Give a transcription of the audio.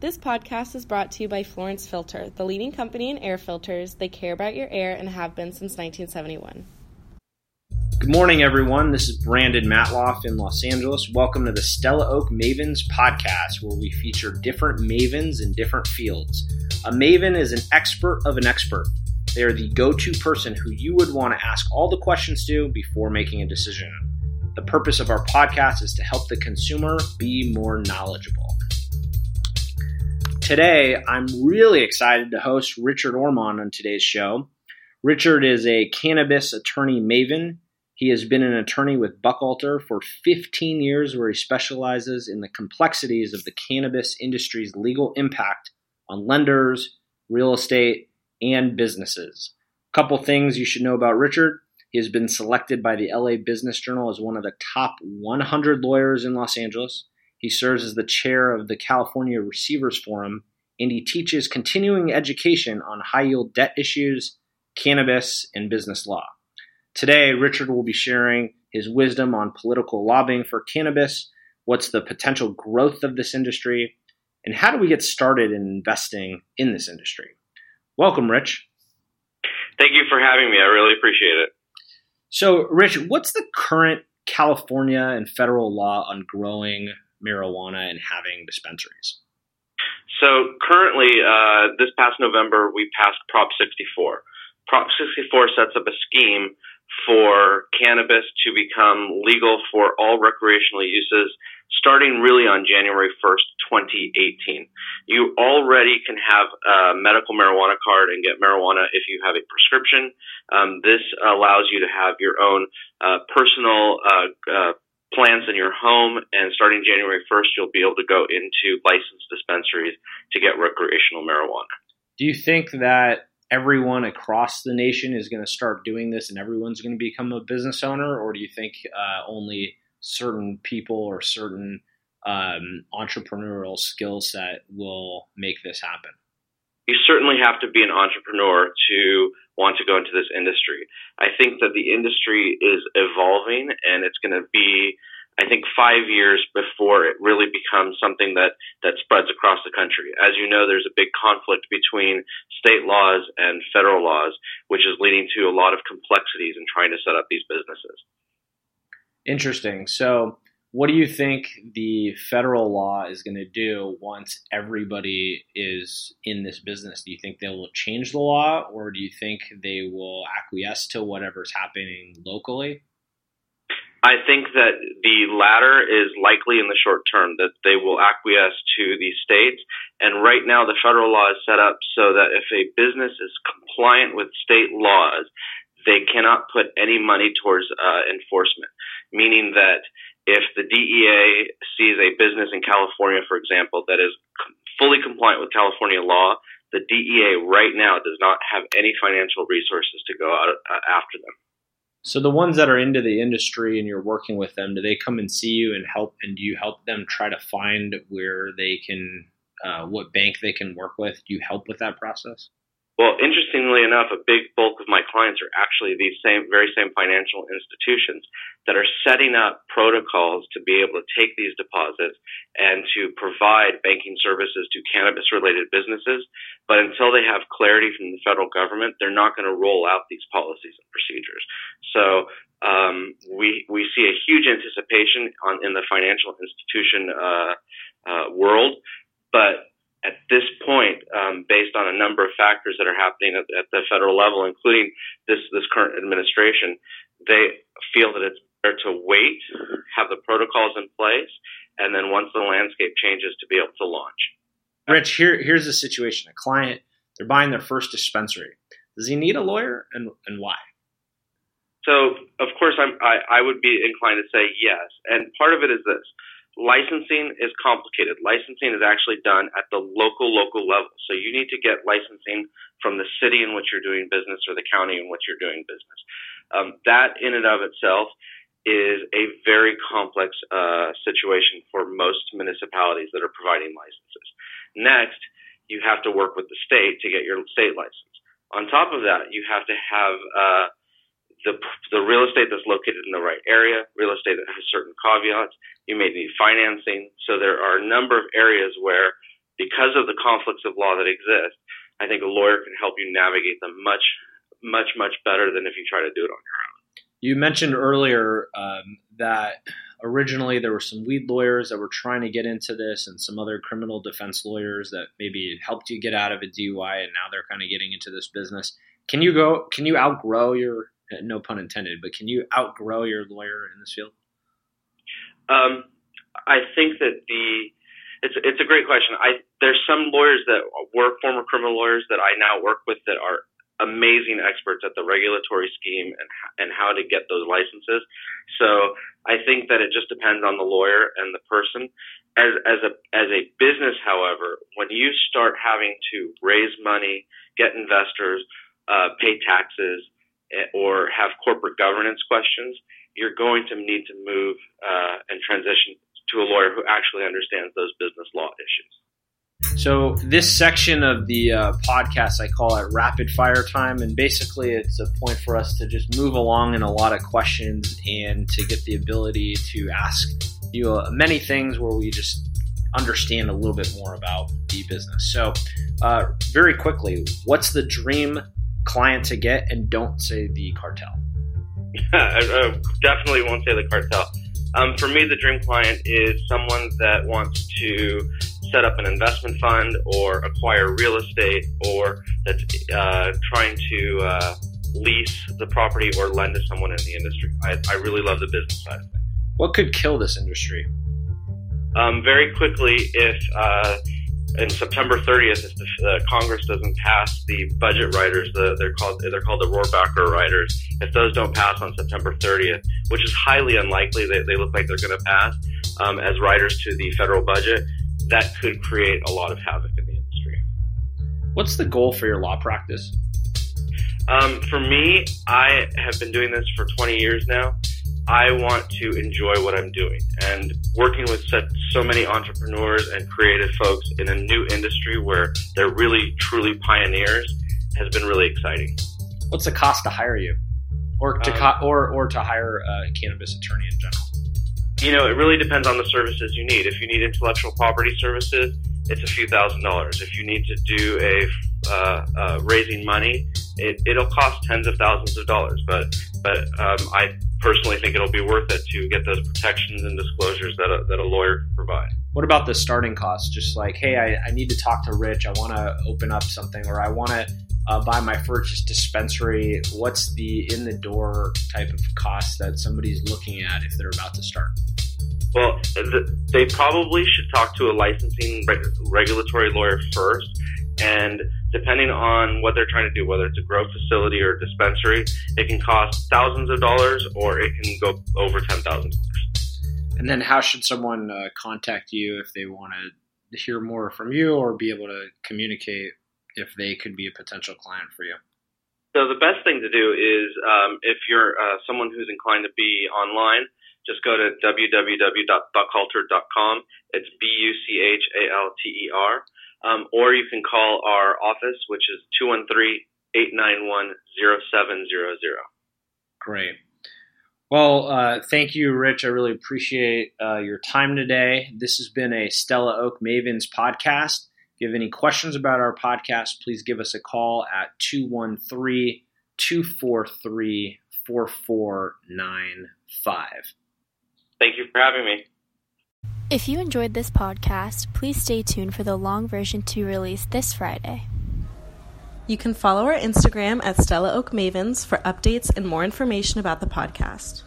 This podcast is brought to you by Florence Filter, the leading company in air filters. They care about your air and have been since 1971. Good morning, everyone. This is Brandon Matloff in Los Angeles. Welcome to the Stella Oak Mavens podcast, where we feature different mavens in different fields. A maven is an expert of an expert. They are the go to person who you would want to ask all the questions to before making a decision. The purpose of our podcast is to help the consumer be more knowledgeable. Today, I'm really excited to host Richard Ormond on today's show. Richard is a cannabis attorney maven. He has been an attorney with Buchalter for 15 years, where he specializes in the complexities of the cannabis industry's legal impact on lenders, real estate, and businesses. A couple things you should know about Richard. He has been selected by the LA Business Journal as one of the top 100 lawyers in Los Angeles. He serves as the chair of the California Receivers Forum, and he teaches continuing education on high yield debt issues, cannabis, and business law. Today, Richard will be sharing his wisdom on political lobbying for cannabis, what's the potential growth of this industry, and how do we get started in investing in this industry. Welcome, Rich. Thank you for having me. I really appreciate it. So, Rich, what's the current California and federal law on growing marijuana and having dispensaries? So currently, uh, this past November, we passed Prop 64. Prop 64 sets up a scheme for cannabis to become legal for all recreational uses starting really on January 1st, 2018. You already can have a medical marijuana card and get marijuana if you have a prescription. Um, this allows you to have your own uh, personal uh, uh, plants in your home, and starting January 1st, you'll be able to go into licensed dispensaries to get recreational marijuana. Do you think that everyone across the nation is going to start doing this and everyone's going to become a business owner, or do you think uh, only certain people or certain um, entrepreneurial skill set will make this happen? You certainly have to be an entrepreneur to want to go into this industry. I think that the industry is evolving and it's going to be I think five years before it really becomes something that, that spreads across the country. As you know, there's a big conflict between state laws and federal laws, which is leading to a lot of complexities in trying to set up these businesses. Interesting. So, what do you think the federal law is going to do once everybody is in this business? Do you think they will change the law, or do you think they will acquiesce to whatever's happening locally? I think that the latter is likely in the short term, that they will acquiesce to the states. And right now, the federal law is set up so that if a business is compliant with state laws, they cannot put any money towards uh, enforcement, meaning that if the DEA sees a business in California, for example, that is fully compliant with California law, the DEA right now does not have any financial resources to go out uh, after them. So the ones that are into the industry and you're working with them, do they come and see you and help? And do you help them try to find where they can, uh, what bank they can work with? Do you help with that process? Well, interestingly enough, a big bulk of my clients are actually these same, very same financial institutions that are setting up protocols to be able to take these deposits and to provide banking services to cannabis related businesses. But until they have clarity from the federal government, they're not going to roll out these policies and procedures. So um, we we see a huge anticipation on in the financial institution uh, uh, world, but this point, um, based on a number of factors that are happening at, at, the federal level, including this this current administration, they feel that it's better to wait, have the protocols in place, and then once the landscape changes, to be able to launch. Rich, here here's the situation: a client they're buying their first dispensary. Does he need a lawyer, and and why? So, of course, I'm, I, I would be inclined to say yes, and part of it is this licensing is complicated. Licensing is actually done at the local, local level. So you need to get licensing from the city in which you're doing business or the county in which you're doing business. Um, that in and of itself is a very complex uh, situation for most municipalities that are providing licenses. Next, you have to work with the state to get your state license. On top of that, you have to have uh, the, the real estate that's located in the right area, real estate that has certain caveats. You may need financing. So there are a number of areas where because of the conflicts of law that exist, I think a lawyer can help you navigate them much, much, much better than if you try to do it on your own. You mentioned earlier um, that originally there were some weed lawyers that were trying to get into this and some other criminal defense lawyers that maybe helped you get out of a DUI and now they're kind of getting into this business. Can you go can you outgrow your no pun intended, but can you outgrow your lawyer in this field? Um, I think that the it's it's a great question. I there's some lawyers that were former criminal lawyers that I now work with that are amazing experts at the regulatory scheme and and how to get those licenses. So I think that it just depends on the lawyer and the person. As as a as a business, however, when you start having to raise money, get investors, uh, pay taxes, or have corporate governance questions, you're going to need to move uh, and transition to a lawyer who actually understands those business law issues. So this section of the uh, podcast, I call it rapid fire time, and basically it's a point for us to just move along in a lot of questions and to get the ability to ask you uh, many things where we just understand a little bit more about the business. So, uh, very quickly, what's the dream client to get, and don't say the cartel. Yeah, I, definitely won't say the cartel. Um, for me, the dream client is someone that wants to set up an investment fund or acquire real estate or that's uh, trying to uh, lease the property or lend to someone in the industry. I, I really love the business side of things. What could kill this industry? Um, very quickly, if uh, in September 30th, if the uh, Congress doesn't pass the budget riders, the, they're called they're called the Rohrabacher riders. If those don't pass on September 30th, which is highly unlikely, they, they look like they're going to pass um, as riders to the federal budget that could create a lot of havoc in the industry. What's the goal for your law practice? Um, for me, I have been doing this for 20 years now. I want to enjoy what I'm doing. And working with such, so many entrepreneurs and creative folks in a new industry where they're really, truly pioneers has been really exciting. What's the cost to hire you? Or to, um, co- or, or to hire a cannabis attorney in general? You know, it really depends on the services you need. If you need intellectual property services, it's a few thousand dollars. If you need to do a uh, uh, raising money, it, it'll cost tens of thousands of dollars. But but um, I personally think it'll be worth it to get those protections and disclosures that a, that a lawyer can provide. What about the starting cost? Just like, hey, I, I need to talk to Rich. I want to open up something, or I want to uh, buy my first dispensary. What's the in the door type of cost that somebody's looking at if they're about to start? Well, they probably should talk to a licensing regulatory lawyer first, and depending on what they're trying to do, whether it's a grow facility or a dispensary, it can cost thousands of dollars or it can go over ten thousand dollars. And then, how should someone uh, contact you if they want to hear more from you or be able to communicate if they could be a potential client for you? So the best thing to do is um, if you're uh, someone who's inclined to be online just go to www.buchalter.com. It's B U C H A L T E R. Um, or you can call our office, which is 213 891 0700. Great. Well, uh, thank you, Rich. I really appreciate uh, your time today. This has been a Stella Oak Mavens podcast. If you have any questions about our podcast, please give us a call at 213 243 4495. Thank you for having me. If you enjoyed this podcast, please stay tuned for the long version to release this Friday. You can follow our Instagram at Stella Oak Mavens for updates and more information about the podcast.